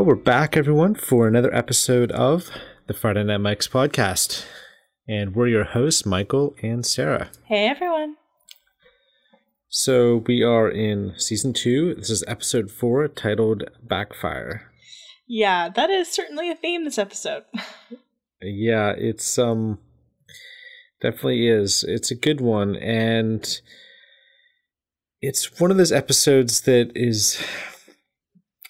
Well, we're back, everyone, for another episode of the Friday Night Mike's podcast. And we're your hosts, Michael and Sarah. Hey, everyone. So we are in season two. This is episode four, titled Backfire. Yeah, that is certainly a theme this episode. yeah, it's um definitely is. It's a good one, and it's one of those episodes that is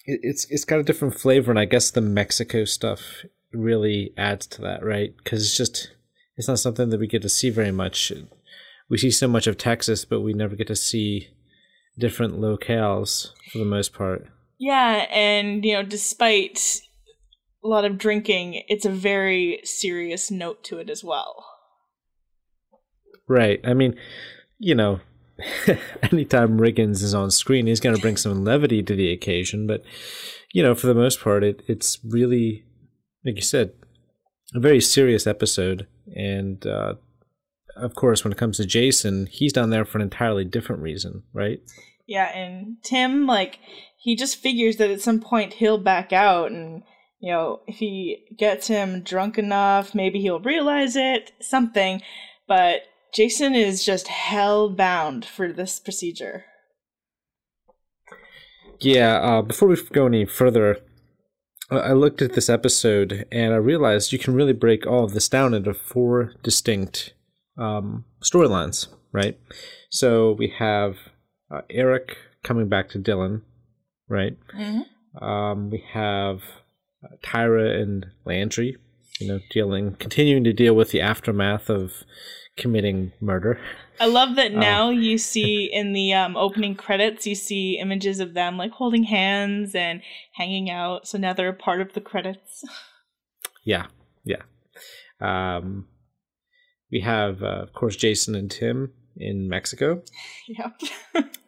it's it's got a different flavor, and I guess the Mexico stuff really adds to that, right? Because it's just it's not something that we get to see very much. We see so much of Texas, but we never get to see different locales for the most part. Yeah, and you know, despite a lot of drinking, it's a very serious note to it as well. Right. I mean, you know, anytime Riggins is on screen, he's going to bring some levity to the occasion. But you know, for the most part, it it's really, like you said, a very serious episode. And uh, of course, when it comes to Jason, he's down there for an entirely different reason, right? Yeah, and Tim, like, he just figures that at some point he'll back out, and you know, if he gets him drunk enough, maybe he'll realize it, something. But Jason is just hell bound for this procedure. Yeah, uh, before we go any further, I looked at this episode and I realized you can really break all of this down into four distinct um, storylines, right? So we have uh, Eric coming back to Dillon, right? Mm-hmm. Um, we have uh, Tyra and Landry, you know, dealing, continuing to deal with the aftermath of committing murder. I love that now um, you see in the um, opening credits, you see images of them like holding hands and hanging out. So now they're a part of the credits. Yeah, yeah. Um, we have, uh, of course, Jason and Tim in Mexico. Yep.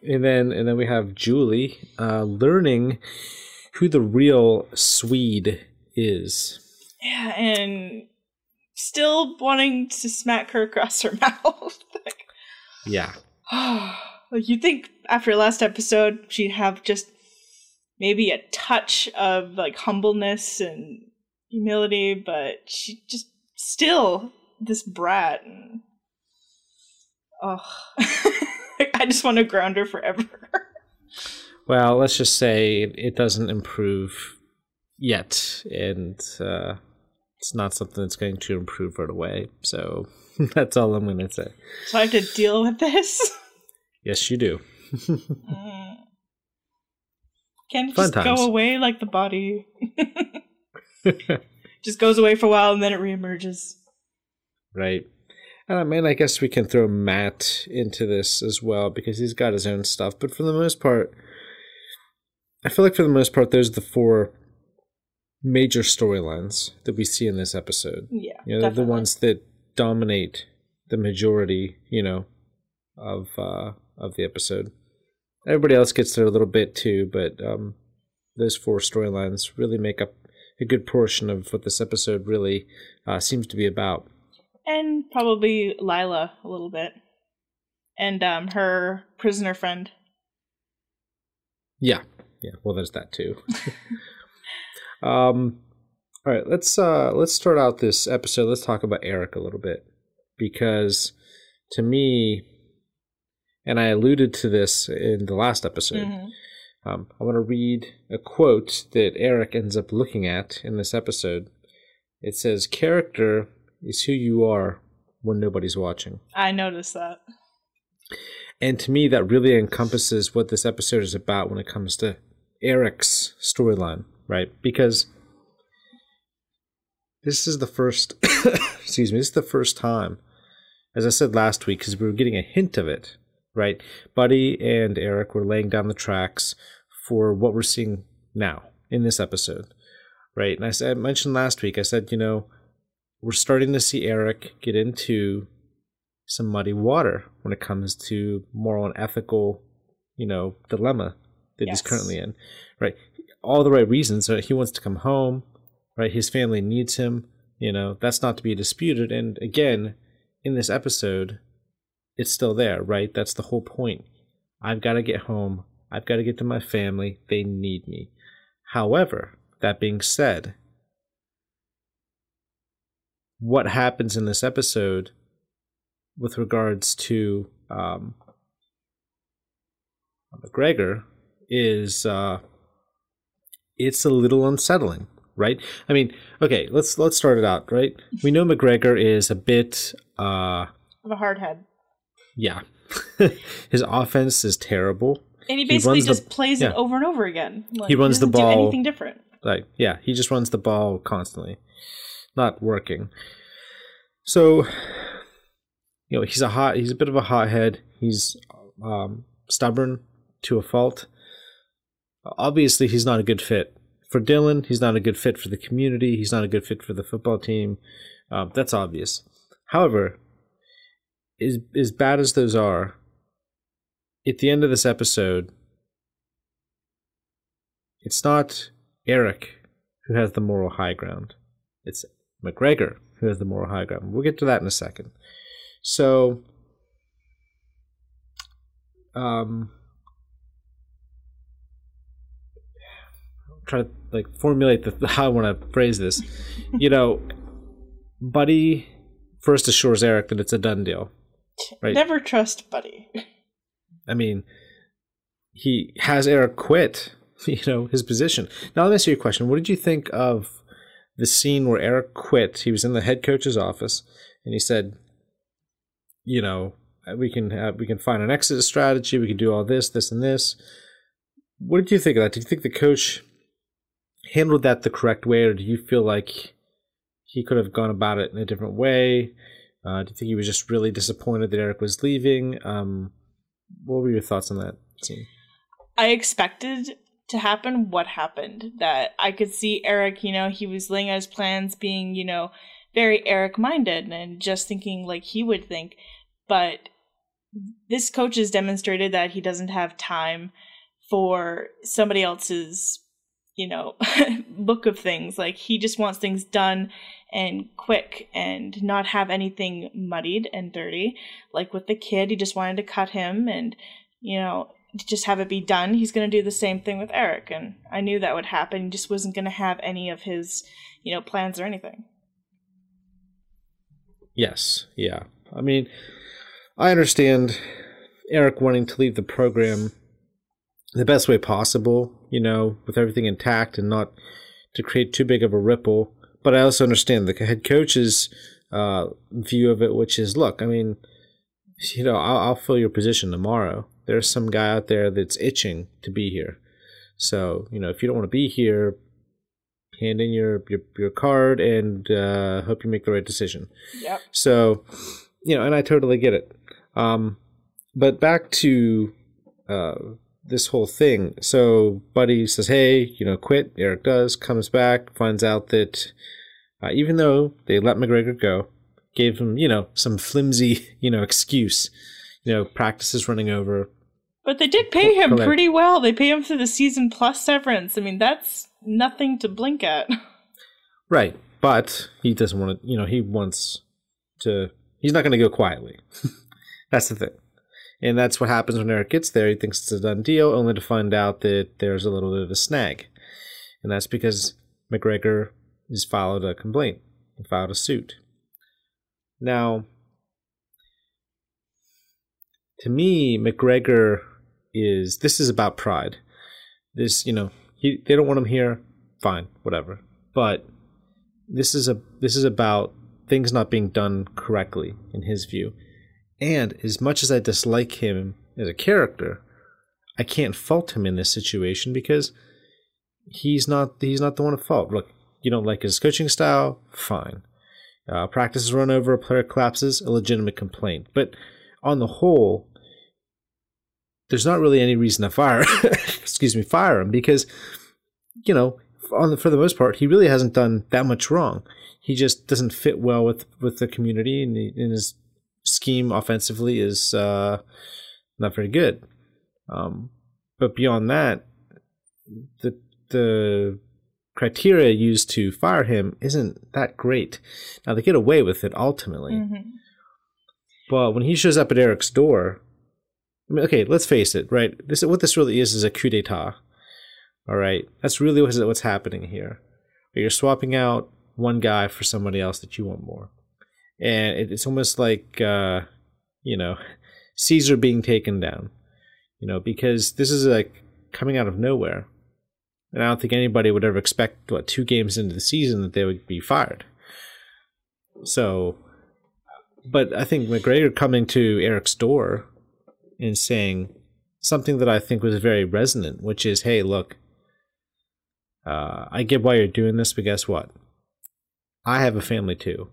and then, and then we have Julie uh, learning who the real Swede is. Yeah, and still wanting to smack her across her mouth. like, yeah. like you think after last episode she'd have just maybe a touch of like humbleness and humility, but she just still this brat. And, oh, I just want to ground her forever. well, let's just say it doesn't improve yet, and uh, it's not something that's going to improve right away. So that's all I'm going to say. So I have to deal with this. Yes, you do. mm. Can't it just times. go away like the body? just goes away for a while and then it reemerges. Right. And I mean, I guess we can throw Matt into this as well because he's got his own stuff. But for the most part, I feel like for the most part, those are the four major storylines that we see in this episode. Yeah, you know, the ones that dominate the majority, you know, of uh, of the episode. Everybody else gets there a little bit too, but um, those four storylines really make up a good portion of what this episode really uh, seems to be about. And probably Lyla a little bit, and um, her prisoner friend. Yeah, yeah. Well, there's that too. Um, all right, let's uh, let's start out this episode. Let's talk about Eric a little bit because to me, and I alluded to this in the last episode. Mm-hmm. Um, I want to read a quote that Eric ends up looking at in this episode. It says, "Character is who you are when nobody's watching." I noticed that. And to me, that really encompasses what this episode is about when it comes to Eric's storyline right? Because this is the first, excuse me, this is the first time as I said last week, because we were getting a hint of it, right? Buddy and Eric were laying down the tracks for what we're seeing now in this episode, right? And I said, I mentioned last week, I said, you know, we're starting to see Eric get into some muddy water when it comes to moral and ethical, you know, dilemma that yes. he's currently in, right? All the right reasons. Right? He wants to come home, right? His family needs him. You know, that's not to be disputed. And again, in this episode, it's still there, right? That's the whole point. I've got to get home. I've got to get to my family. They need me. However, that being said, what happens in this episode with regards to um, McGregor is uh, it's a little unsettling right? I mean, okay, let's let's start it out, right? We know McGregor is a bit uh of a hard head. Yeah. His offense is terrible. And he basically he just the, plays yeah. it over and over again. Like, he runs he the ball anything different. Like yeah, he just runs the ball constantly. Not working. So you know, he's a hot he's a bit of a hothead. He's um stubborn to a fault. Obviously, he's not a good fit for Dillon, he's not a good fit for the community. He's not a good fit for the football team. Um, that's obvious. However, as as bad as those are, at the end of this episode, it's not Eric who has the moral high ground. It's McGregor who has the moral high ground. We'll get to that in a second. So, um, try to like formulate the how I want to phrase this. You know, Buddy first assures Eric that it's a done deal. Right? Never trust Buddy. I mean, he has Eric quit. You know his position. Now let me ask you a question. What did you think of the scene where Eric quit? He was in the head coach's office, and he said, "You know, uh, we can have, we can find an exit strategy. We can do all this, this, and this." What did you think of that? Did you think the coach handled that the correct way, or do you feel like he could have gone about it in a different way? Uh, do you think he was just really disappointed that Eric was leaving? Um, what were your thoughts on that scene? I expected to happen what happened. That I could see Eric, you know, he was laying out his plans, being, you know, very Eric minded and just thinking like he would think. But this coach has demonstrated that he doesn't have time for somebody else's you know book of things. Like he just wants things done and quick and not have anything muddied and dirty. Like with the kid he just wanted to cut him and you know just have it be done. He's going to do the same thing with eric and i knew that would happen. He just wasn't going to have any of his you know plans or anything. Yes yeah. I mean i understand eric wanting to leave the program the best way possible, you know, with everything intact and not to create too big of a ripple. But I also understand the head coach's uh, view of it, which is, look, I mean, you know, I'll, I'll fill your position tomorrow. There's some guy out there that's itching to be here. So, you know, if you don't want to be here, hand in your your, your card and uh, hope you make the right decision. Yep. So, you know, and I totally get it. Um, but back to uh, this whole thing. So Buddy says, "Hey, you know, quit." Eric does, comes back, finds out that uh, even though they let McGregor go, gave him, you know, some flimsy, you know, excuse. You know, practices running over. But they did pay him pretty well. They pay him for the season plus severance. I mean, that's nothing to blink at. Right, but he doesn't want to. You know, he wants to. He's not going to go quietly. that's the thing. And that's what happens when Eric gets there. He thinks it's a done deal, only to find out that there's a little bit of a snag. And that's because McGregor has filed a complaint, filed a suit. Now, to me, McGregor is this is about pride. This, you know, he they don't want him here, fine, whatever. But this is a this is about things not being done correctly in his view. And as much as I dislike him as a character, I can't fault him in this situation because he's not he's not the one at fault. Look, you don't like his coaching style, fine. Uh, practice is run over, a player collapses, a legitimate complaint. But on the whole, there's not really any reason to fire. excuse me, fire him because you know, on the, for the most part, he really hasn't done that much wrong. He just doesn't fit well with with the community, and, he, and his scheme offensively is uh, not very good. Um, but beyond that, the the criteria used to fire him isn't that great. Now they get away with it ultimately, Mhm. but when he shows up at Eric's door, I mean, okay, let's face it, right? This what this really is is a coup d'état. All right, that's really what's, what's happening here. You're swapping out one guy for somebody else that you want more, and it's almost like uh, you know Caesar being taken down. You know, because this is like coming out of nowhere, and I don't think anybody would ever expect what two games into the season that they would be fired. So, but I think McGregor coming to Eric's door and saying something that I think was very resonant, which is, "Hey, look, uh, I get why you're doing this, but guess what? I have a family too."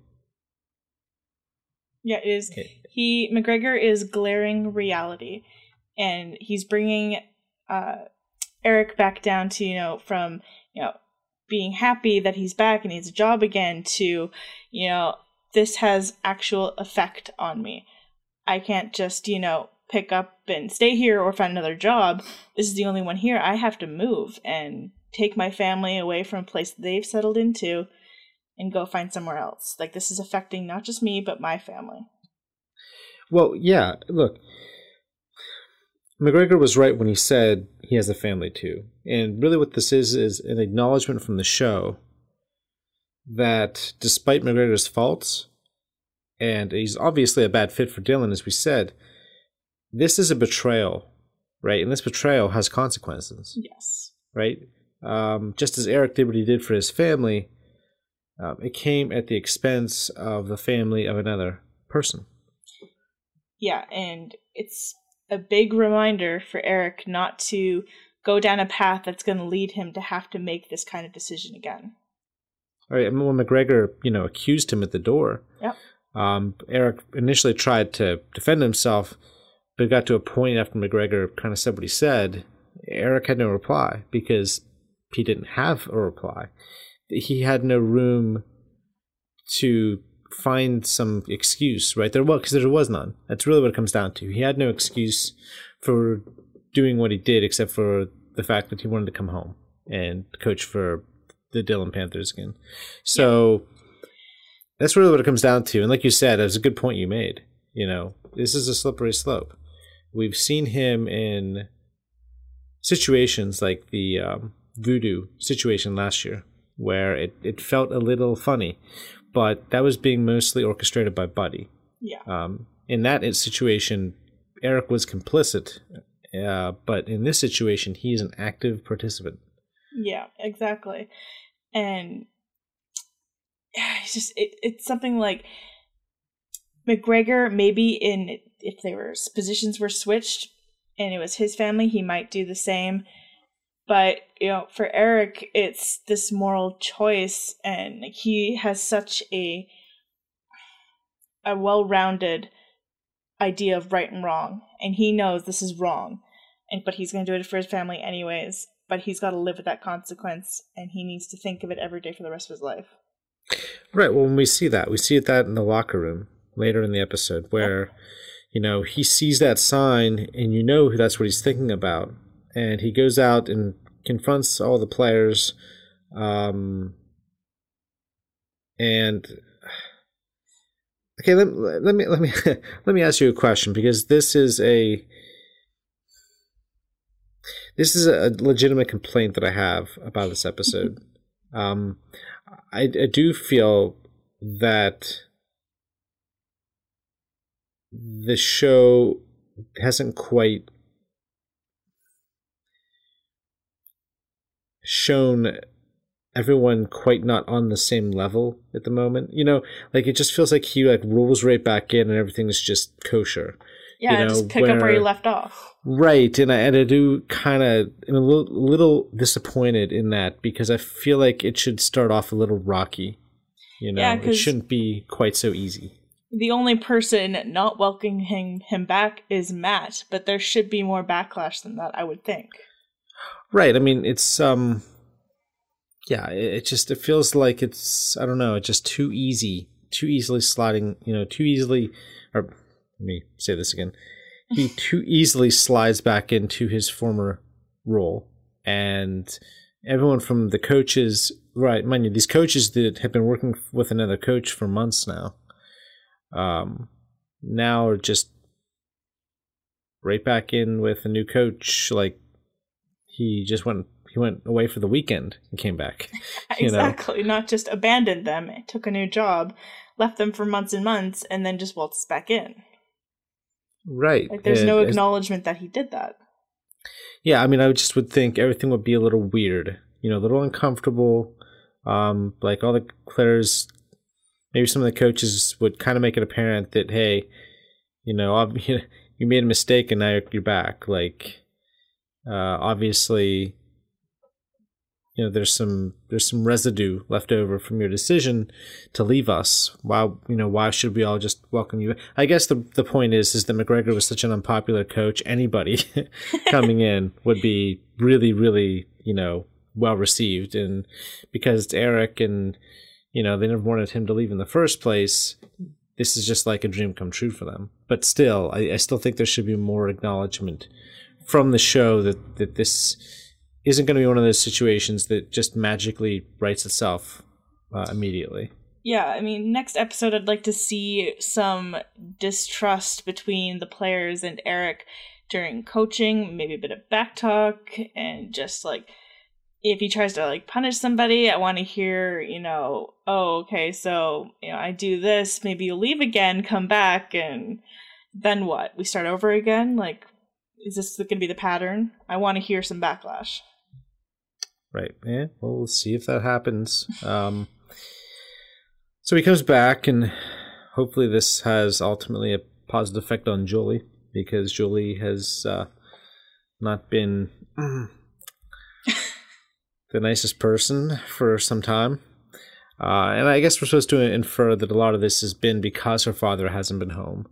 Yeah, it is. He McGregor is glaring reality, and he's bringing uh, Eric back down to you know from you know being happy that he's back and he's a job again to you know this has actual effect on me. I can't just you know pick up and stay here or find another job. This is the only one here. I have to move and take my family away from a place they've settled into and go find somewhere else. Like this is affecting not just me but my family. Well, yeah, look. McGregor was right when he said he has a family too. And really what this is is an acknowledgement from the show that despite McGregor's faults, and he's obviously a bad fit for Dillon, as we said, this is a betrayal, right? And this betrayal has consequences, Yes. right? Um, just as Eric did what he did for his family, um, it came at the expense of the family of another person. Yeah, and it's a big reminder for Eric not to go down a path that's going to lead him to have to make this kind of decision again. All right, when McGregor, you know, accused him at the door, Yep. um, Eric initially tried to defend himself, but got to a point after McGregor kind of said what he said. Eric had no reply because he didn't have a reply. He had no room to find some excuse, right? There was because there was none. That's really what it comes down to. He had no excuse for doing what he did, except for the fact that he wanted to come home and coach for the Dillon Panthers again. So that's really what it comes down to. And like you said, it was a good point you made. You know, this is a slippery slope. We've seen him in situations like the um, voodoo situation last year, where it, it felt a little funny, but that was being mostly orchestrated by Buddy. Yeah. Um, in that situation, Eric was complicit, uh, but in this situation, he is an active participant. Yeah, exactly. And yeah, it's just it, it's something like McGregor maybe in if they were positions were switched and it was his family, he might do the same. But you know, for Eric, it's this moral choice, and he has such a a well-rounded idea of right and wrong, and he knows this is wrong, and but he's going to do it for his family anyways. But he's got to live with that consequence, and he needs to think of it every day for the rest of his life. Right. Well, when we see that, we see that in the locker room later in the episode where, you know, he sees that sign and you know that's what he's thinking about. And he goes out and confronts all the players. Um, and okay, let, let me let me let me ask you a question because this is a this is a legitimate complaint that I have about this episode. um, I, I do feel that the show hasn't quite shown everyone quite not on the same level at the moment. You know, like it just feels like he like rolls right back in and everything is just kosher. Yeah, You know, just pick up where he left off. Right, and I, and I do kind of am a little, little disappointed in that because I feel like it should start off a little rocky. You know, Yeah, it shouldn't be quite so easy. The only person not welcoming him back is Matt, but there should be more backlash than that, I would think. Right. I mean, it's um, yeah. It, it just it feels like it's I don't know. It's just too easy, too easily sliding. You know, too easily. Or let me say this again. He too easily slides back into his former role, and everyone from the coaches, right? Mind you, these coaches that have been working with another coach for months now, um, now are just right back in with a new coach, like he just went he went away for the weekend and came back. You know. exactly. Not just abandoned them, took a new job, left them for months and months, and then just waltzed back in. Right. Like there's And no acknowledgement that he did that. Yeah, I mean, I just would think everything would be a little weird, you know, a little uncomfortable. Um, like all the players, maybe some of the coaches would kind of make it apparent that hey, you know, you made a mistake and now you're back. Like, uh, obviously, you know, there's some there's some residue left over from your decision to leave us. Why, you know, why should we all just welcome you? I guess the the point is is that McGregor was such an unpopular coach. Anybody coming in would be really, really, you know, well received, and because it's Eric, and you know, they never wanted him to leave in the first place. This is just like a dream come true for them. But still, I, I still think there should be more acknowledgement from the show that that this isn't going to be one of those situations that just magically writes itself uh, immediately. Yeah, I mean, next episode, I'd like to see some distrust between the players and Eric during coaching, maybe a bit of back talk, and just like if he tries to like punish somebody, I want to hear, you know, oh, okay, so you know, I do this, maybe you leave again, come back, and then what? We start over again? Like, is this going to be the pattern? I want to hear some backlash. Right. Yeah. Well, we'll see if that happens. Um, so he comes back, and hopefully, this has ultimately a positive effect on Julie because Julie has uh, not been the nicest person for some time. Uh, and I guess we're supposed to infer that a lot of this has been because her father hasn't been home.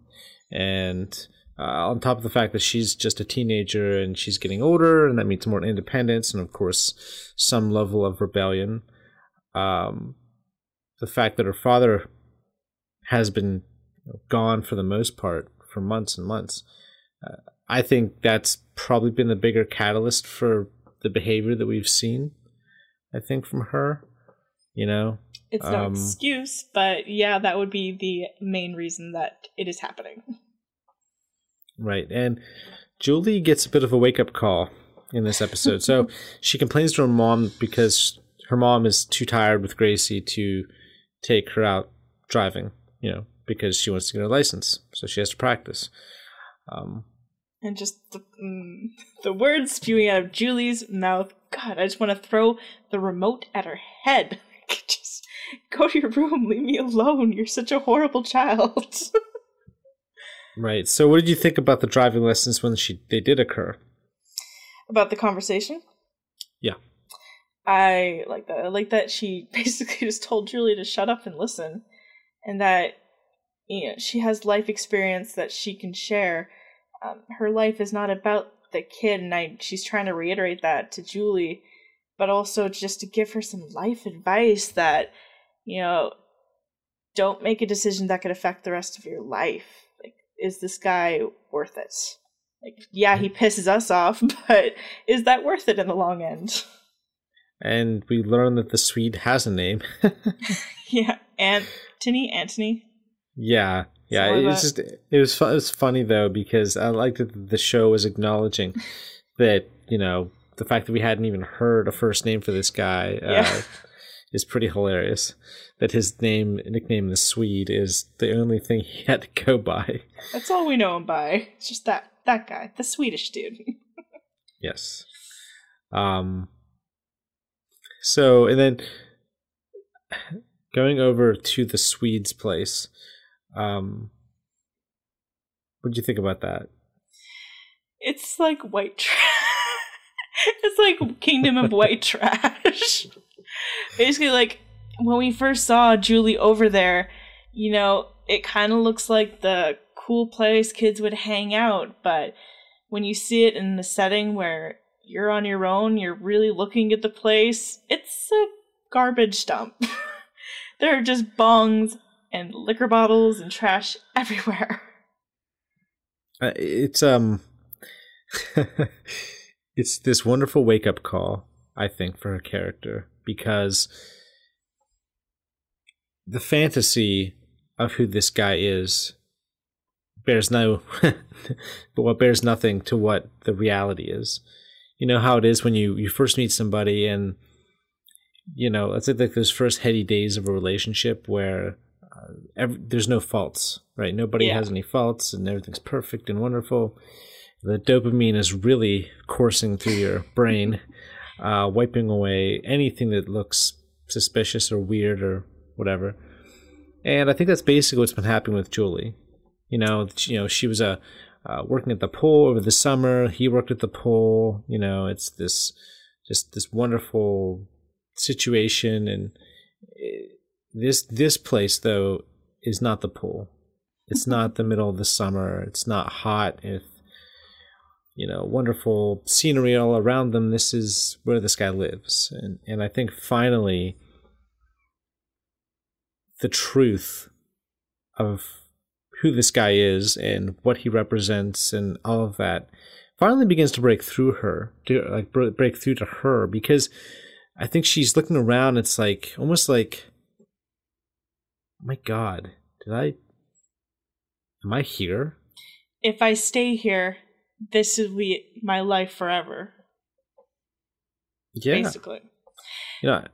And uh, on top of the fact that she's just a teenager and she's getting older, and that means more independence and, of course, some level of rebellion. Um, the fact that her father has been gone for the most part for months and months. Uh, I think that's probably been the bigger catalyst for the behavior that we've seen. I think from her, you know, It's no Um, excuse, but yeah, that would be the main reason that it is happening. Right. And Julie gets a bit of a wake up call in this episode. so she complains to her mom because her mom is too tired with Gracie to take her out driving, you know, because she wants to get her license. So she has to practice. Um, And just the, mm, the words spewing out of Julie's mouth. God, I just want to throw the remote at her head. just go to your room, leave me alone. You're such a horrible child. right. So what did you think about the driving lessons when she they did occur? About the conversation? Yeah. I like that. I like that she basically just told Julie to shut up and listen, and that you know she has life experience that she can share. Um, her life is not about the kid, and I she's trying to reiterate that to Julie, but also just to give her some life advice that you know don't make a decision that could affect the rest of your life. Is this guy worth it? Like, yeah, he pisses us off, but is that worth it in the long end? And we learn that the Swede has a name. Yeah, Anthony, Antony. Yeah, yeah. Something like It's just it was it was funny though because I liked that the show was acknowledging that you know the fact that we hadn't even heard a first name for this guy uh, Yeah. Is pretty hilarious. That his name nickname the Swede is the only thing he had to go by. That's all we know him by. It's just that that guy, the Swedish dude. Yes. Um. So and then going over to the Swede's place. Um. What do you think about that? It's like white trash. it's like Kingdom of White Trash. Basically, like when we first saw Julie over there, you know, it kind of looks like the cool place kids would hang out, but when you see it in the setting where you're on your own, you're really looking at the place, it's a garbage dump. there are just bongs and liquor bottles and trash everywhere. Uh, it's um it's this wonderful wake up call, I think, for her character because the fantasy of who this guy is bears no but what bears nothing to what the reality is. You know how it is when you you first meet somebody and you know, it's like those first heady days of a relationship where uh, every, there's no faults, right? Nobody yeah. has any faults and everything's perfect and wonderful. The dopamine is really coursing through your brain, uh, wiping away anything that looks suspicious or weird or whatever. And I think that's basically what's been happening with Julie. You know, you know, she was a uh, working at the pool over the summer. He worked at the pool. You know, it's this just this wonderful situation, and eh, this this place though is not the pool. It's not the middle of the summer. It's not hot. If you know, wonderful scenery all around them. This is where this guy lives, and and I think finally the truth of who this guy is and what he represents and all of that finally begins to break through her to like break through to her. Because i think she's looking around it's like almost like oh my god did i am i here? If i stay here this is we my life forever yeah basically yeah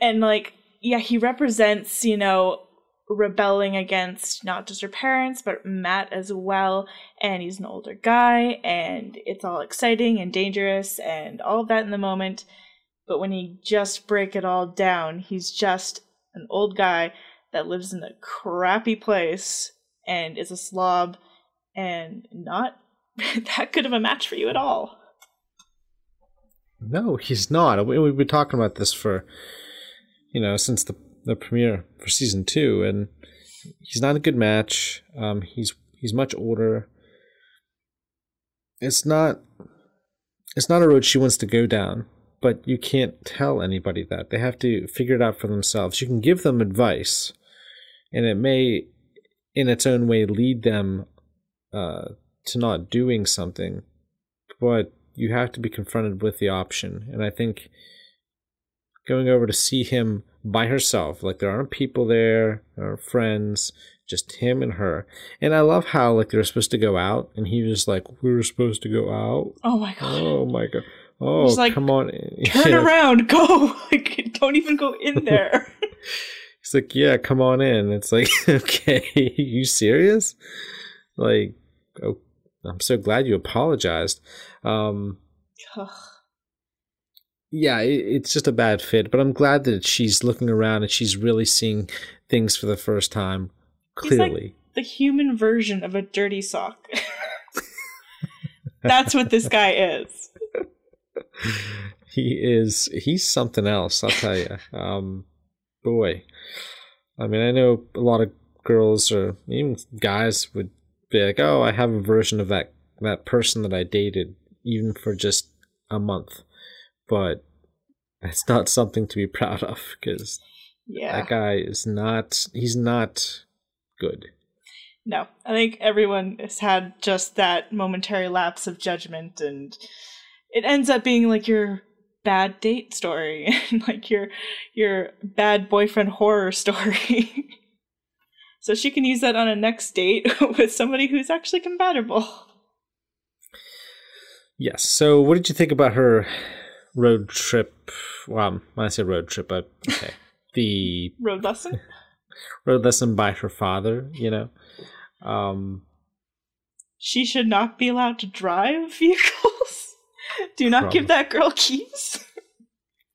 and like yeah, he represents, you know, rebelling against not just her parents, but Matt as well. And he's an older guy, and it's all exciting and dangerous and all of that in the moment. But when he just break it all down, he's just an old guy that lives in a crappy place and is a slob and not that good of a match for you at all. No, he's not. We've been talking about this for you know, since the the premiere for season two, and he's not a good match. Um, he's he's much older. It's not it's not a road she wants to go down, but you can't tell anybody that. They have to figure it out for themselves. You can give them advice, and it may, in its own way, lead them uh, to not doing something, but you have to be confronted with the option. And I think going over to see him by herself. Like there aren't people there, or friends, just him and her. And I love how like they're supposed to go out, and he was like, "We were supposed to go out." Oh my god! Oh my god! Oh, like, come on! Turn yeah. around, go! Like, don't even go in there. He's like, "Yeah, come on in." It's like, okay, you serious? Like, oh, I'm so glad you apologized. Um, yeah, it's just a bad fit. But I'm glad that she's looking around and she's really seeing things for the first time clearly. Like the human version of a dirty sock. That's what this guy is. He is. He's something else. I'll tell you. Um, boy, I mean, I know a lot of girls or even guys would be like, "Oh, I have a version of that that person that I dated, even for just a month." but it's not something to be proud of because yeah. that guy is not he's not good no i think everyone has had just that momentary lapse of judgment and it ends up being like your bad date story and like your your bad boyfriend horror story so she can use that on a next date with somebody who's actually compatible yes so what did you think about her road trip. Well, when I say road trip, I okay, the road lesson. road lesson by her father. You know, um, she should not be allowed to drive vehicles. Do not give that girl keys.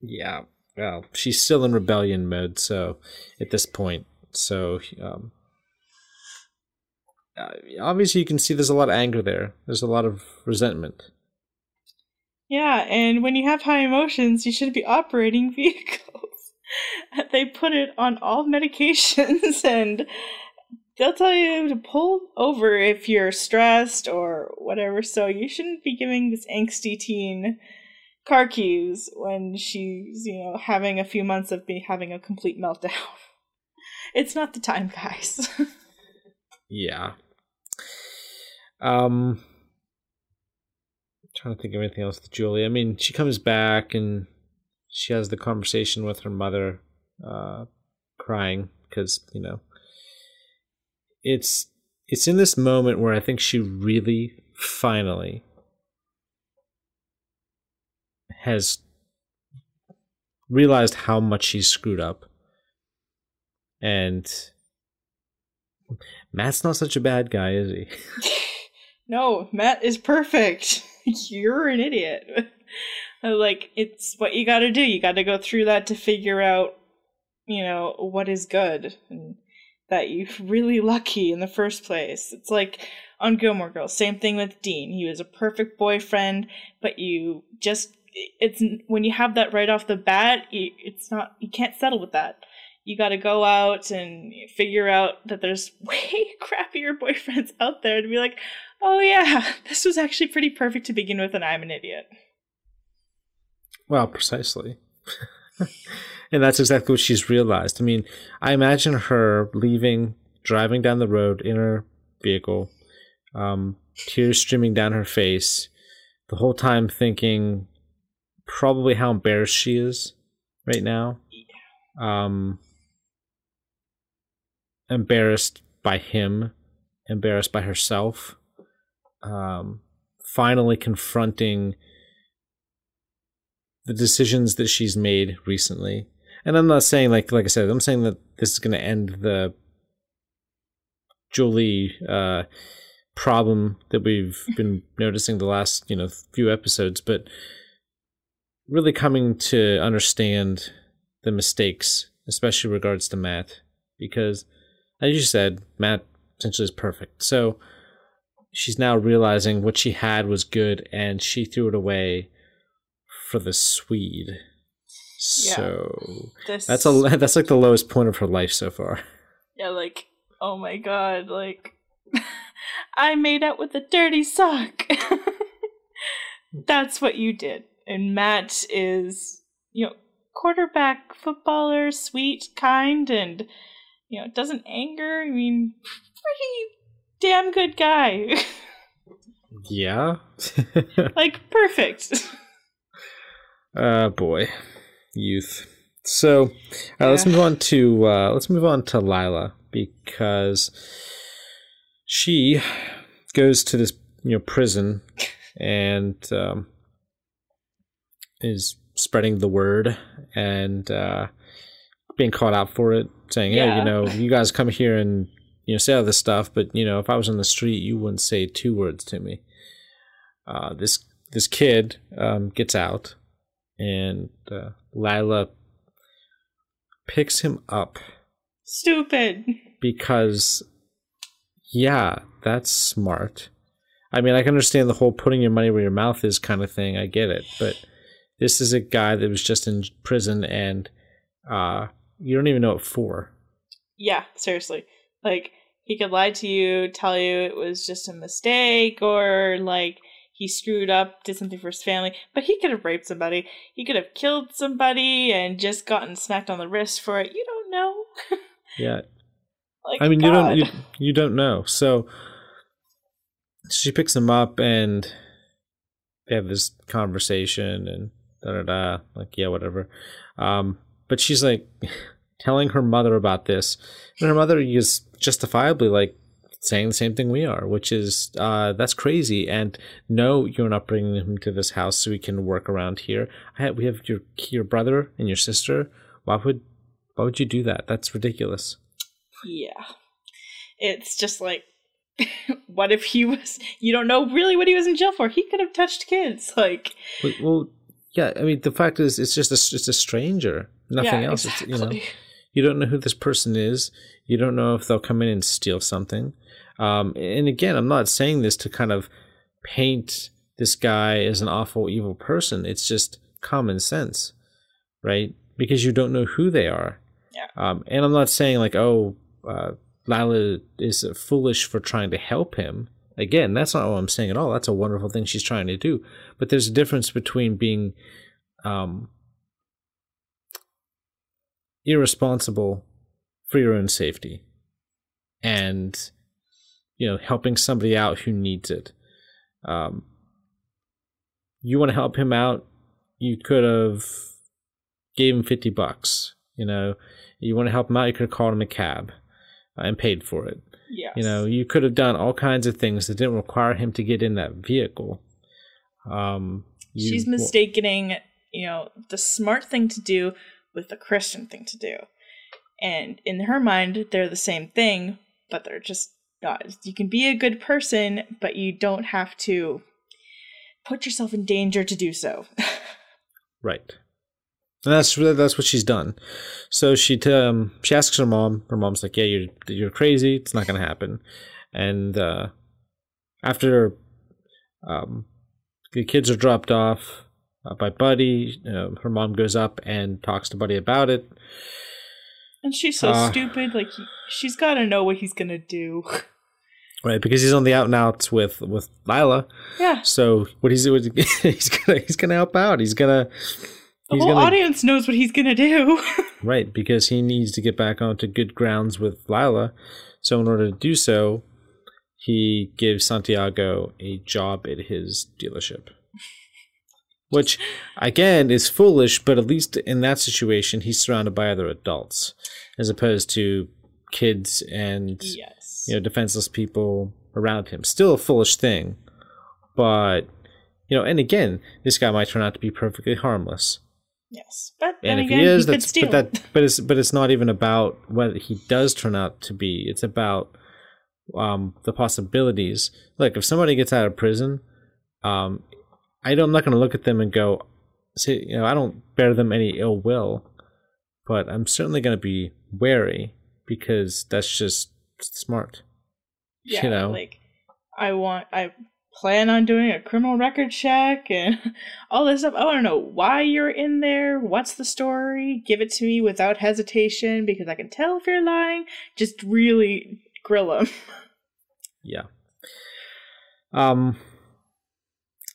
yeah, well, she's still in rebellion mode. So at this point, so um, Uh, obviously you can see there's a lot of anger there. There's a lot of resentment. Yeah, and when you have high emotions, you should be operating vehicles. they put it on all medications and they'll tell you to pull over if you're stressed or whatever. So you shouldn't be giving this angsty teen car keys when she's, you know, having a few months of me having a complete meltdown. it's not the time, guys. yeah. Um I'm trying to think of anything else with Julie. I mean, she comes back and she has the conversation with her mother, uh, crying because you know it's it's in this moment where I think she really finally has realized how much she's screwed up. And Matt's not such a bad guy, is he? no, Matt is perfect. You're an idiot. Uh, like it's what you got to do. You got to go through that to figure out, you know, what is good and that you're really lucky in the first place. It's like on Gilmore Girls, same thing with Dean. He was a perfect boyfriend, but you just it's when you have that right off the bat, it's not you can't settle with that. You got to go out and figure out that there's way crappier boyfriends out there to be like, oh yeah, this was actually pretty perfect to begin with, and I'm an idiot. Well, precisely. and that's exactly what she's realized. I mean, I imagine her leaving, driving down the road in her vehicle, um, tears streaming down her face, the whole time thinking probably how embarrassed she is right now. Um, embarrassed by him, embarrassed by herself. Um, finally confronting the decisions that she's made recently. And I'm not saying like like I said, I'm saying that this is going to end the Julie uh, problem that we've been noticing the last you know few episodes, but really coming to understand the mistakes, especially regards to Matt, because as you said, Matt essentially is perfect. So she's now realizing what she had was good, and she threw it away for the Swede. So yeah, that's a that's like the lowest point of her life so far. Yeah, like oh my god, like I made out with a dirty sock. that's what you did. And Matt is, you know, quarterback footballer, sweet, kind, and you know, doesn't anger. I mean, pretty damn good guy. yeah. like perfect. Uh boy, youth. So, uh, yeah. let's move on to uh, let's move on to Lyla because she goes to this you know prison and um, is spreading the word and uh, being caught out for it, saying, "Hey, yeah. you know, you guys come here and you know say all this stuff, but you know, if I was on the street, you wouldn't say two words to me." Uh, this this kid um, gets out and uh, Lyla picks him up. Stupid. Because, yeah, that's smart. I mean, I can understand the whole putting your money where your mouth is kind of thing. I get it. But this is a guy that was just in prison and uh, you don't even know what for. Yeah, seriously. Like, he could lie to you, tell you it was just a mistake, or like he screwed up, did something for his family, but he could have raped somebody. He could have killed somebody and just gotten smacked on the wrist for it. You don't know. yeah. Like, I mean, God. you don't you, you don't know. So she picks him up and they have this conversation and da da da. Like, yeah, whatever. Um, but she's like telling her mother about this, and her mother is justifiably like, saying the same thing we are, which is uh, that's crazy. And no, you're not bringing him to this house so we can work around here. I have, we have your your brother and your sister. Why would why would you do that? That's ridiculous. Yeah, it's just like, what if he was? You don't know really what he was in jail for. He could have touched kids. Like, well yeah. I mean, the fact is, it's just a, it's a stranger. Nothing yeah, else. Exactly. It's, you know, you don't know who this person is. You don't know if they'll come in and steal something. Um, and again, I'm not saying this to kind of paint this guy as an awful, evil person. It's just common sense, right? because you don't know who they are. Yeah. Um, and I'm not saying like, oh, uh, Lyla is foolish for trying to help him. Again, that's not what I'm saying at all. That's a wonderful thing she's trying to do. But there's a difference between being um, irresponsible for your own safety and you know helping somebody out who needs it um, you want to help him out you could have gave him 50 bucks you know you want to help him out you could have called him a cab uh, and paid for it Yes. you know you could have done all kinds of things that didn't require him to get in that vehicle um you- she's mistaking, you know, the smart thing to do with the Christian thing to do. And in her mind, they're the same thing, but they're just not. You can be a good person, but you don't have to put yourself in danger to do so. Right. And that's that's what she's done. So she um she asks her mom. Her mom's like, "Yeah, you're you're crazy. It's not gonna happen." And uh, after um, the kids are dropped off uh, by Buddy, uh, her mom goes up and talks to Buddy about it. and she's so Uh. stupid. Like, he- she's got to know what he's going to do. Right, because he's on the out and outs with with Lyla. yeah. So what he's doing, he's gonna he's gonna help out. He's gonna The whole gonna audience knows what he's going to do. Right, because he needs to get back onto good grounds with Lyla. So, in order to do so, he gives Santiago a job at his dealership. Which, again, is foolish, but at least in that situation, he's surrounded by other adults as opposed to kids and yes. you know defenseless people around him. Still a foolish thing, but you know, and again, this guy might turn out to be perfectly harmless Yes. But then and if again, he is, could that's steal. but that but it's but it's not even about what he does turn out to be. It's about um the possibilities. Like if somebody gets out of prison, um, I don't, I'm not going to look at them and go, say, you know, I don't bear them any ill will, but I'm certainly going to be wary because that's just smart. yeah, you know, like I want I plan on doing a criminal record check and all this stuff. I want to know why you're in there. What's the story? Give it to me without hesitation because I can tell if you're lying. Just really grill him. Yeah. Um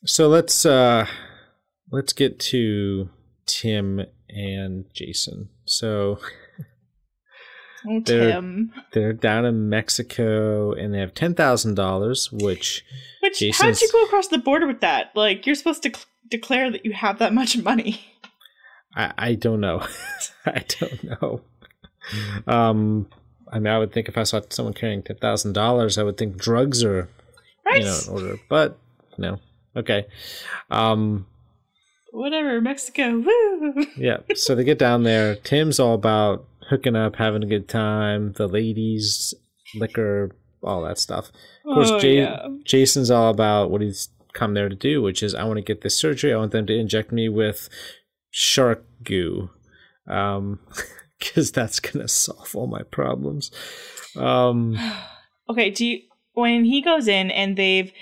so let's uh let's get to Tim and Jason. So Oh, They're- Tim. they're down in Mexico and they have ten thousand dollars, which Which how'd you go across the border with that? Like you're supposed to cl- declare that you have that much money. I, I don't know. I don't know. Um I mean I would think if I saw someone carrying ten thousand dollars, I would think drugs are Right? you know in order. But no. Okay. Um Whatever, Mexico. Woo! yeah so they get down there tim's all about hooking up having a good time the ladies liquor all that stuff. Of course Oh, Jay- yeah. jason's all about what he's come there to do which is i want to get this surgery. I want them to inject me with shark goo. Um because that's gonna solve all my problems. Um okay do you when he goes in and they've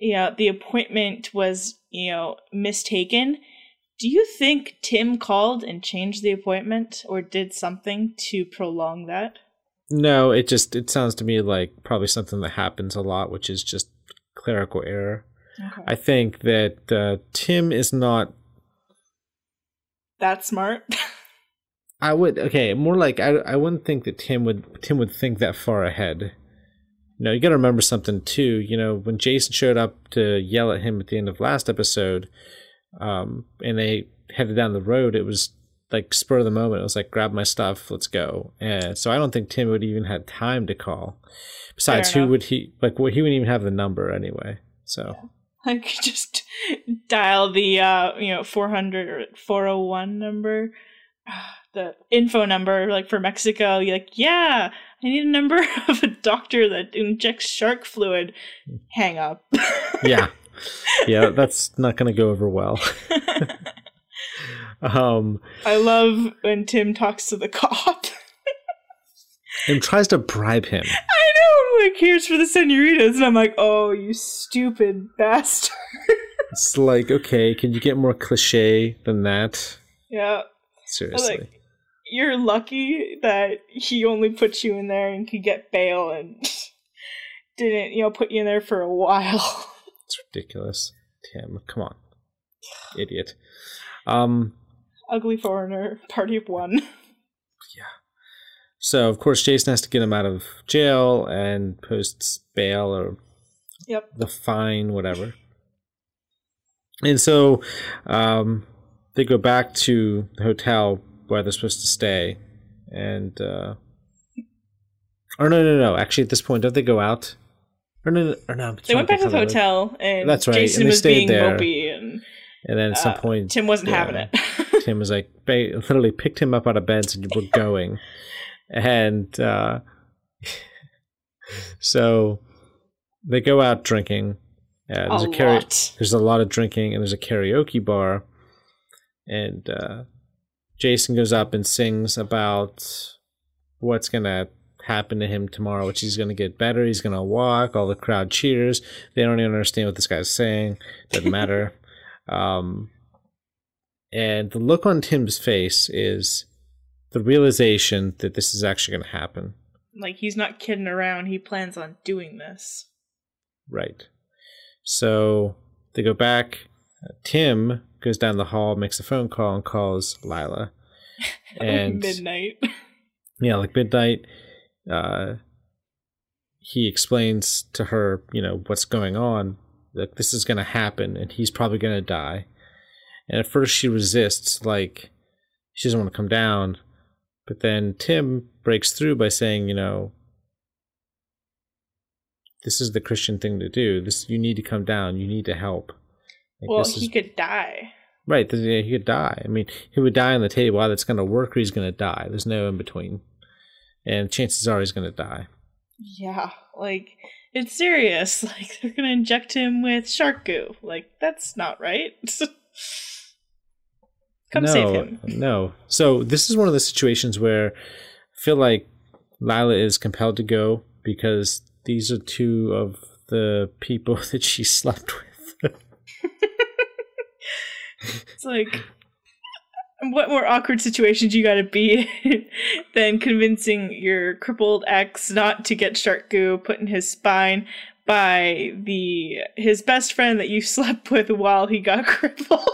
you know the appointment was you know mistaken do you think tim called and changed the appointment or did something to prolong that no it just it sounds to me like probably something that happens a lot which is just clerical error okay. i think that uh, tim is not that smart I would okay, more like I I wouldn't think that Tim would Tim would think that far ahead. You know, you got to remember something too. You know, when Jason showed up to yell at him at the end of last episode, um, and they headed down the road, it was like spur of the moment. It was like, grab my stuff, let's go. And so I don't think Tim would even had time to call. Besides, who would he like? Well, he wouldn't even have the number anyway. So i could just dial the uh you know 400 or 401 number the info number like for mexico you're like yeah i need a number of a doctor that injects shark fluid hang up yeah, yeah, that's not gonna go over well. um, I love when Tim talks to the cop. and tries to bribe him. I know, like, here's for the senoritas. And I'm like, oh, you stupid bastard. It's like, okay, can you get more cliche than that? yeah. Seriously. Like, you're lucky that he only put you in there and could get bail and didn't, you know, put you in there for a while. It's ridiculous. Tim, come on. Idiot. Um Ugly foreigner, party of one. Yeah. So of course Jason has to get him out of jail and posts bail or Yep. the fine, whatever. And so um, they go back to the hotel where they're supposed to stay. And, uh, or no, no, no. Actually, at this point, don't they go out? Or no, or no They went back to the hotel and That's right, Jason and was being there. mopey and And then at some uh, point, Tim wasn't yeah, having it. Tim was like, literally picked him up out of bed and said, We're going. and uh, so they go out drinking. Uh, there's a a, lot. there's a lot of drinking, and there's a karaoke bar. And uh, Jason goes up and sings about what's going to happen to him tomorrow, which he's going to get better. He's going to walk. All the crowd cheers. They don't even understand what this guy's saying. Doesn't matter. Um, and the look on Tim's face is the realization that this is actually going to happen. Like he's not kidding around. He plans on doing this. Right. So they go back. Uh, Tim goes down the hall, makes a phone call, and calls Lyla. And midnight. yeah, like midnight. Uh, he explains to her, you know, what's going on. that this is going to happen, and he's probably going to die. And at first, she resists, like she doesn't want to come down. But then Tim breaks through by saying, you know, this is the Christian thing to do. This you need to come down. You need to help. Like, well, he is- could die. Right, yeah, he could die. I mean, he would die on the table. Either it's going to work or he's going to die. There's no in between. And chances are he's going to die. Yeah, like it's serious. Like they're gonna inject him with shark goo. Like that's not right. Come no, save him. No. So this is one of the situations where I feel like Lyla is compelled to go because these are two of the people that she slept with. It's like what more awkward situations you gotta be in than convincing your crippled ex not to get shark goo put in his spine by the his best friend that you slept with while he got crippled.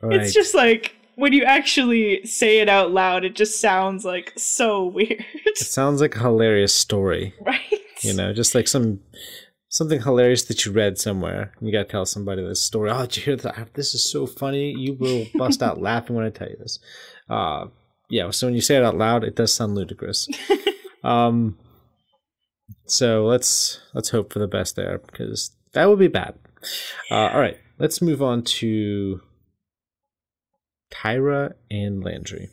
right. It's just like when you actually say it out loud, it just sounds like so weird, it sounds like a hilarious story. right? You know, just like some something hilarious that you read somewhere. You got to tell somebody this story. Oh, did you hear that? This is so funny. You will bust out laughing when I tell you this. Uh, yeah. So when you say it out loud, it does sound ludicrous. um, so let's let's hope for the best there because that would be bad. Uh, all right, let's move on to Tyra and Landry.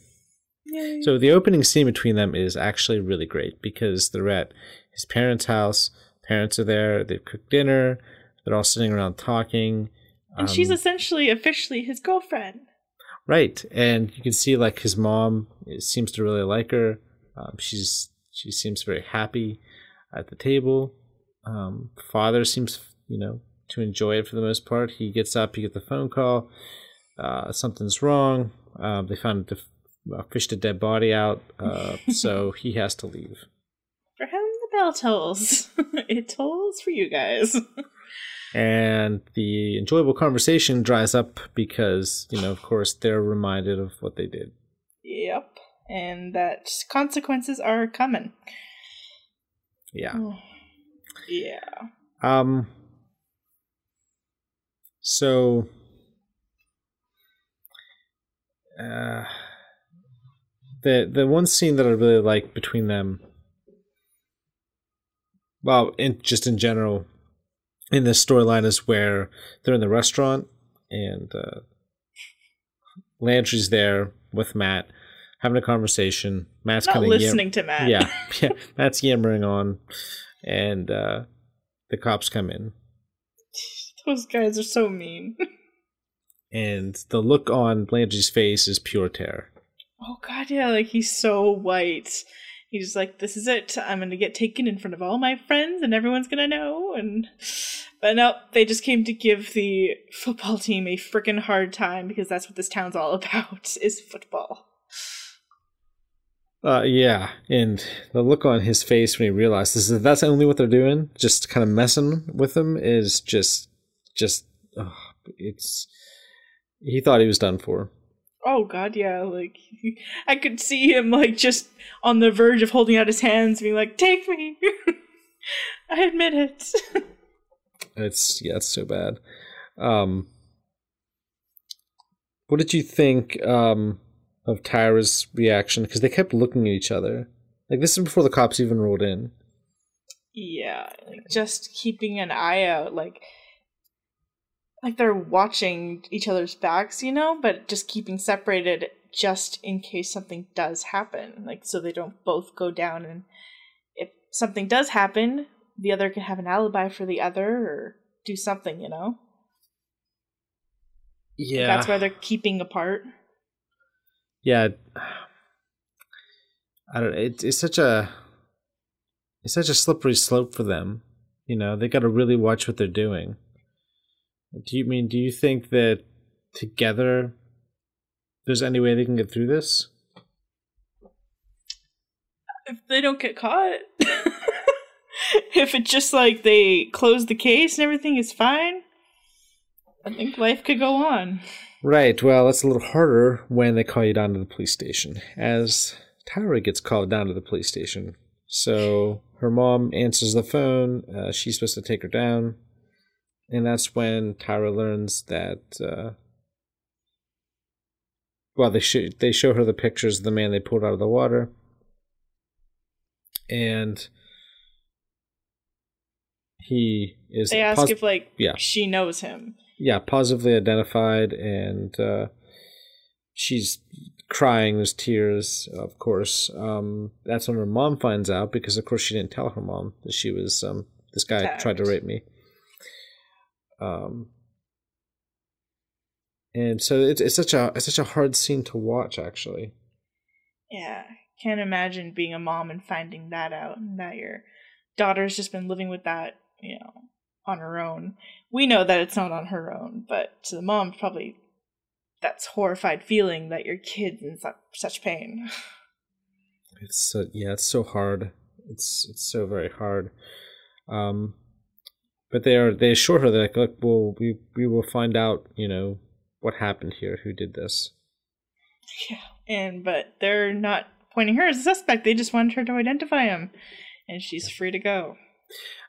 Yay. So the opening scene between them is actually really great because they're at his parents' house. Parents are there. They've cooked dinner. They're all sitting around talking. and she's Um, essentially officially his girlfriend. right, and you can see like his mom seems to really like her. Um, she's she seems very happy at the table. Um, father seems you know to enjoy it for the most part. He gets up. He gets the phone call. Uh, something's wrong. Um, they found a, def- uh, fished a dead body out, uh, so he has to leave. For him, the bell tolls. it tolls for you guys. and the enjoyable conversation dries up because you know of course they're reminded of what they did yep. And that consequences are coming. yeah Yeah. um so uh the the one scene that i really like between them well in just in general in this storyline is where they're in the restaurant and uh landry's there with matt having a conversation matt's kind of listening to Matt. yeah, yeah. Matt's yammering on, and uh, the cops come in, Those guys are so mean. and the look on Landry's face is pure terror. Oh god, yeah, like he's so white. He's like, "This is it. I'm gonna get taken in front of all my friends, and everyone's gonna know." And but no, they just came to give the football team a freaking hard time because that's what this town's all about is football. Uh, yeah, and the look on his face when he realizes that that's only what they're doing, just kind of messing with him, is just, just, oh, it's. He thought he was done for. Oh God, yeah. Like I could see him like just on the verge of holding out his hands, being like, "Take me." I admit it. it's yeah, it's so bad. Um, what did you think um, of Tyra's reaction? Because they kept looking at each other. Like this is before the cops even rolled in. Yeah, like just keeping an eye out, like like they're watching each other's backs, you know, but just keeping separated just in case something does happen. Like so they don't both go down and if something does happen, the other can have an alibi for the other or do something, you know? Yeah. That's why they're keeping apart. Yeah. I don't it, it's such a it's such a slippery slope for them. You know, they got to really watch what they're doing. Do you mean do you think that together there's any way they can get through this? If they don't get caught. if it's just like they close the case and everything is fine, I think life could go on. Right. Well, that's a little harder when they call you down to the police station, as Tyra gets called down to the police station. So her mom answers the phone. Uh, she's supposed to take her down and that's when Tyra learns that. Uh, well, they show they show her the pictures of the man they pulled out of the water, and he is. They ask pos- if like yeah. she knows him. Yeah, positively identified, and uh, she's crying. There's tears, of course. Um, that's when her mom finds out because, of course, she didn't tell her mom that she was um, this guy tried to rape me. Um, and so it's it's such a it's such a hard scene to watch, actually. Yeah, can't imagine being a mom and finding that out, and that your daughter's just been living with that, you know, on her own. We know that it's not on her own, but to the mom, probably that's horrified feeling that your kid's in such pain. It's so, yeah, it's so hard. It's it's so very hard. Um, but they are they assure her that like, well, we we will find out, you know, what happened here, who did this. Yeah, and but they're not pointing her as a suspect. They just wanted her to identify him, and she's free to go.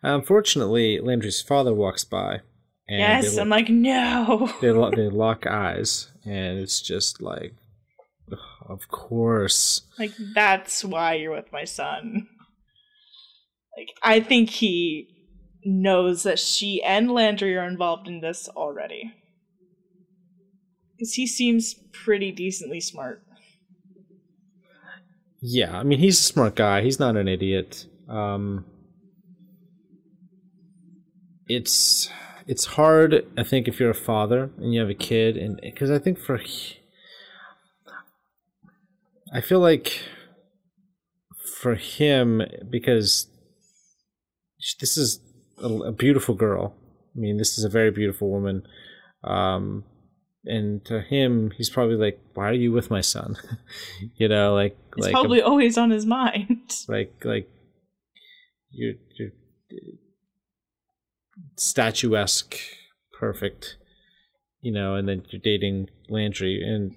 Unfortunately, Landry's father walks by. And yes, look, I'm like, no. they lock, they lock eyes, and it's just like, of course. Like that's why you're with my son. Like I think he knows that she and Landry are involved in this already. Because he seems pretty decently smart. Yeah, I mean, he's a smart guy. He's not an idiot. Um, it's it's hard, I think, if you're a father and you have a kid, and because I think for I feel like for him because this is a, a, beautiful girl. I mean, this is a very beautiful woman. Um, and to him, he's probably like, "Why are you with my son?" you know, like it's like probably a, always on his mind. Like like you're you're statuesque, perfect, you know, and then you're dating Landry, and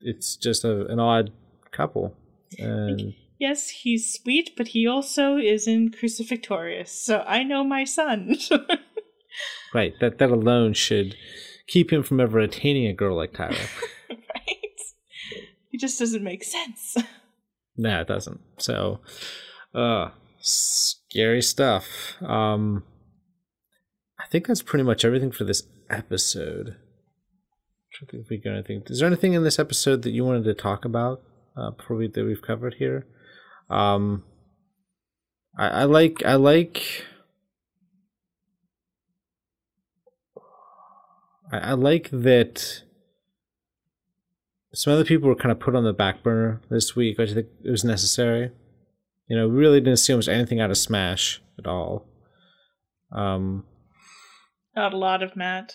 it's just a, an odd couple. And yes, he's sweet, but he also is in Crucifictorious. So I know my son. right. That that alone should keep him from ever attaining a girl like Tyler. right. It just doesn't make sense. No, it doesn't. So, uh, scary stuff. Um, I think that's pretty much everything for this episode. I think we got anything. Is there anything in this episode that you wanted to talk about uh, before we that we've covered here? Um, I, I like I like I, I like that some other people were kind of put on the back burner this week, which I think it was necessary. You know, we really didn't see almost anything out of Smash at all. Um, Not a lot of Matt.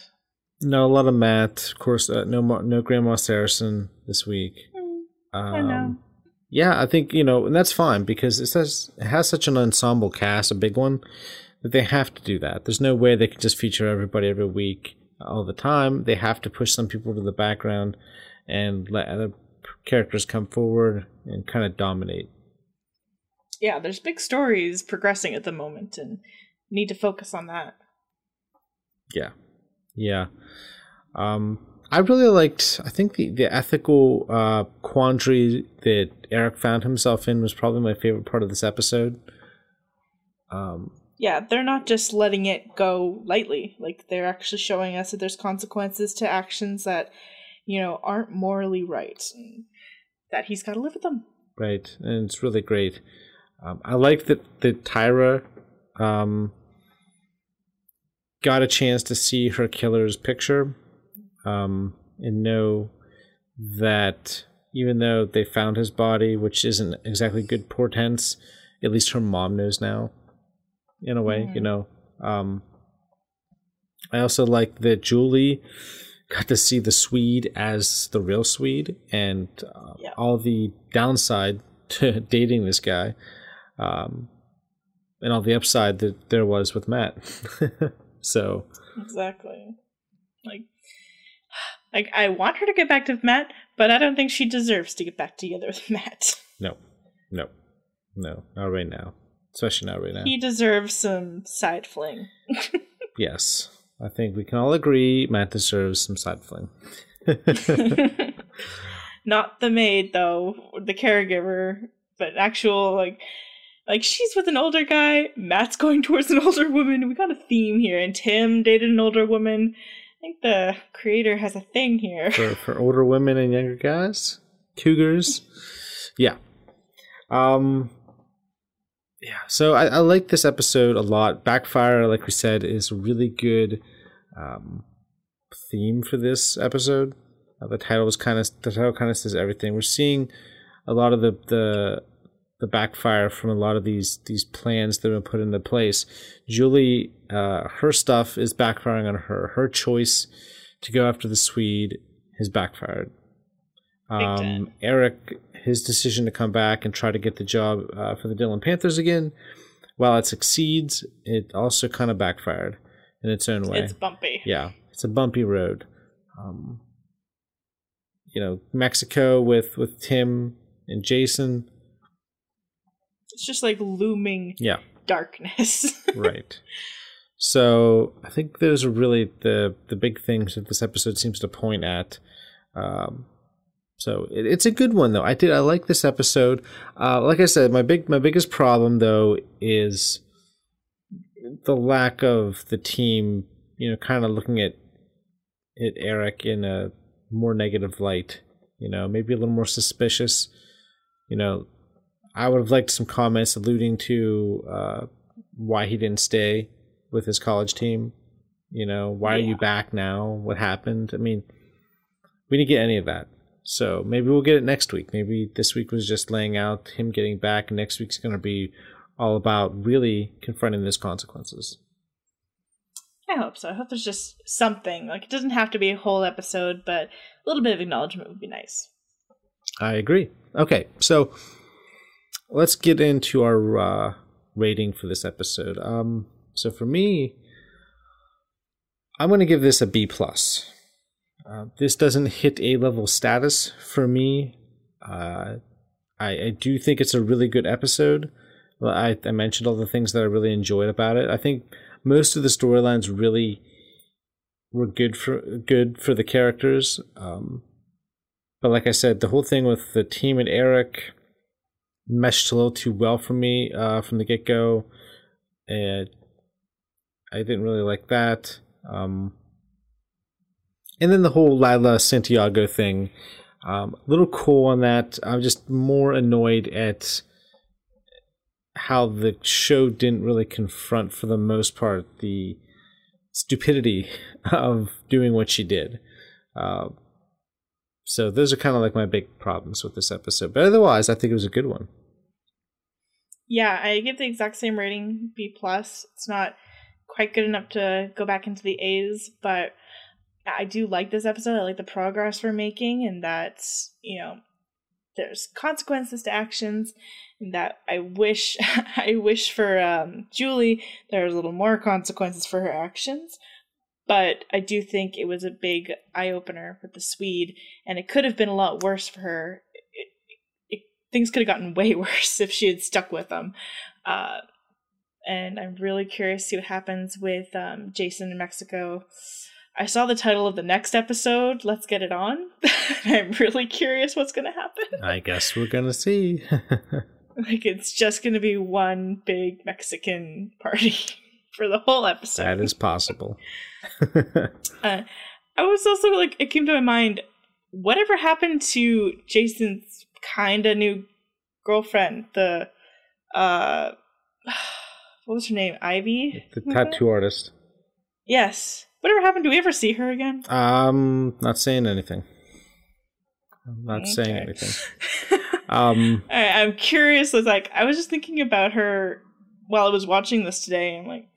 no, a lot of Matt. Of course, uh, no no Grandma Saracen this week. Hmm, Um, I know. Yeah, I think you know, and that's fine because it says it has such an ensemble cast, a big one, that they have to do that. There's no way they can just feature everybody every week all the time. They have to push some people to the background and let other characters come forward and kind of dominate. Yeah, there's big stories progressing at the moment, and need to focus on that. Yeah, yeah. Um, I really liked. I think the the ethical uh, quandary that Eric found himself in was probably my favorite part of this episode. Um, Yeah, they're not just letting it go lightly. Like they're actually showing us that there's consequences to actions that, you know, aren't morally right. And that he's got to live with them. right, and it's really great. Um, I like that that Tyra um, got a chance to see her killer's picture um, and know that even though they found his body, which isn't exactly good portents, at least her mom knows now. In a way, you Mhm. know. Um, I also like that Julie got to see the Swede as the real Swede and uh, Yeah. all the downside to dating this guy, um, and all the upside that there was with Matt. so Exactly. Like, like I want her to get back to Matt, but I don't think she deserves to get back together with Matt. no, no, no, not right now. Especially not right now. He deserves some side fling. yes, I think we can all agree Matt deserves some side fling. Not the maid though, the caregiver, but actual like like she's with an older guy, Matt's going towards an older woman. We got a theme here, and Tim dated an older woman. I think the creator has a thing here. for for older women and younger guys, cougars. Yeah. Um. Yeah. So I, I like this episode a lot. Backfire, like we said, is a really good um, theme for this episode. Uh, the title was kind of the title kind of says everything. We're seeing a lot of the the the backfire from a lot of these these plans that have been put into place. Julie, uh, her stuff is backfiring on her. Her choice to go after the Swede has backfired. Um. Eric, his decision to come back and try to get the job uh, for the Dillon Panthers again, while it succeeds, it also kind of backfired in its own way. It's bumpy. Yeah, it's a bumpy road. Um, you know, Mexico with with Tim and Jason. It's just like looming Yeah, darkness. right. So I think those are really the the big things that this episode seems to point at. Um, so it, it's a good one though. I did I like this episode. Uh, like I said, my big my biggest problem though is the lack of the team. You know, kind of looking at at Eric in a more negative light. You know, maybe a little more suspicious. You know, I would have liked some comments alluding to uh, why he didn't stay with his college team. You know, why are you back now? What happened? I mean, we didn't get any of that. So maybe we'll get it next week. Maybe this week was just laying out him getting back, and next week's going to be all about really confronting those consequences. I hope so. I hope there's just something. Like it doesn't have to be a whole episode, but a little bit of acknowledgement would be nice. I agree. Okay, so let's get into our uh, rating for this episode. Um, so for me, I'm going to give this a B plus. Uh, this doesn't hit A level status for me. Uh, I, I do think it's a really good episode. I, I mentioned all the things that I really enjoyed about it. I think most of the storylines really were good for good for the characters. Um, but like I said, the whole thing with the team and Eric meshed a little too well for me uh, from the get go. And I didn't really like that. Um, and then the whole Lyla Santiago thing, um, a little cool on that. I'm just more annoyed at how the show didn't really confront, for the most part, the stupidity of doing what she did. Uh, so those are kind of like my big problems with this episode. But otherwise, I think it was a good one. Yeah, I give the exact same rating, B plus. It's not quite good enough to go back into the A's, but I do like this episode. I like the progress we're making, and that's you know, there's consequences to actions, and that I wish I wish for um, Julie there's a little more consequences for her actions. But I do think it was a big eye opener with the Swede, and it could have been a lot worse for her. Things could have gotten way worse if she had stuck with them. Uh, and I'm really curious to see what happens with um, Jason in Mexico. I saw the title of the next episode, Let's Get It On. I'm really curious what's going to happen. I guess we're going to see. like, it's just going to be one big Mexican party for the whole episode. That is possible. uh, I was also like, it came to my mind, whatever happened to Jason's kind of new girlfriend, the, uh, what was her name? Ivy? The tattoo artist. Yes. Whatever happened? Do we ever see her again? Um, not saying anything. I'm not okay. saying anything. um, I'm curious. Like, I was just thinking about her while I was watching this today. I'm like,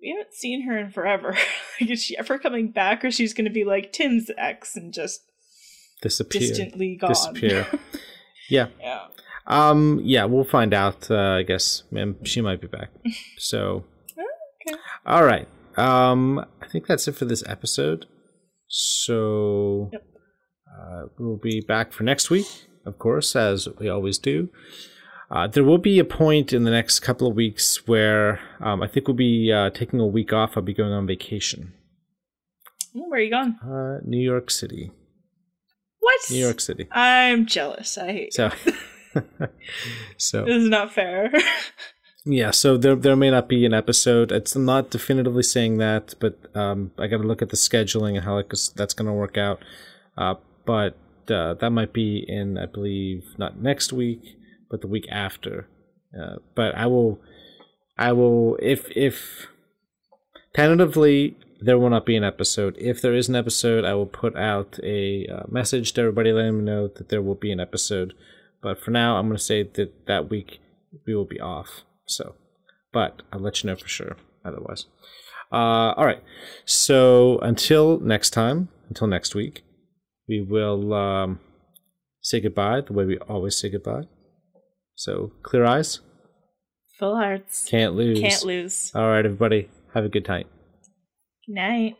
we haven't seen her in forever. like, is she ever coming back, or she's going to be like Tim's ex and just disappear, distantly gone? Disappear. yeah. Yeah. Um. Yeah, we'll find out. Uh, I guess she might be back. So. okay. All right. Um. I think that's it for this episode. So. Yep. Uh, we'll be back for next week, of course, as we always do. Uh, there will be a point in the next couple of weeks where um, I think we'll be uh, taking a week off. I'll be going on vacation. Where are you going? Uh, New York City. What? New York City. I'm jealous. I hate. So, so this is not fair. yeah. So there there may not be an episode. It's not definitively saying that, but um, I got to look at the scheduling and how that's going to work out. Uh, but uh, that might be in, I believe, not next week but the week after. Uh, but I will, I will if if tentatively there will not be an episode. If there is an episode, I will put out a uh, message to everybody, letting them know that there will be an episode. But for now, I'm going to say that that week we will be off. So, but I'll let you know for sure. Otherwise, uh, all right. So until next time, until next week, we will um, say goodbye the way we always say goodbye. So clear eyes. Full hearts. Can't lose. Can't lose. All right, everybody. Have a good night. Night.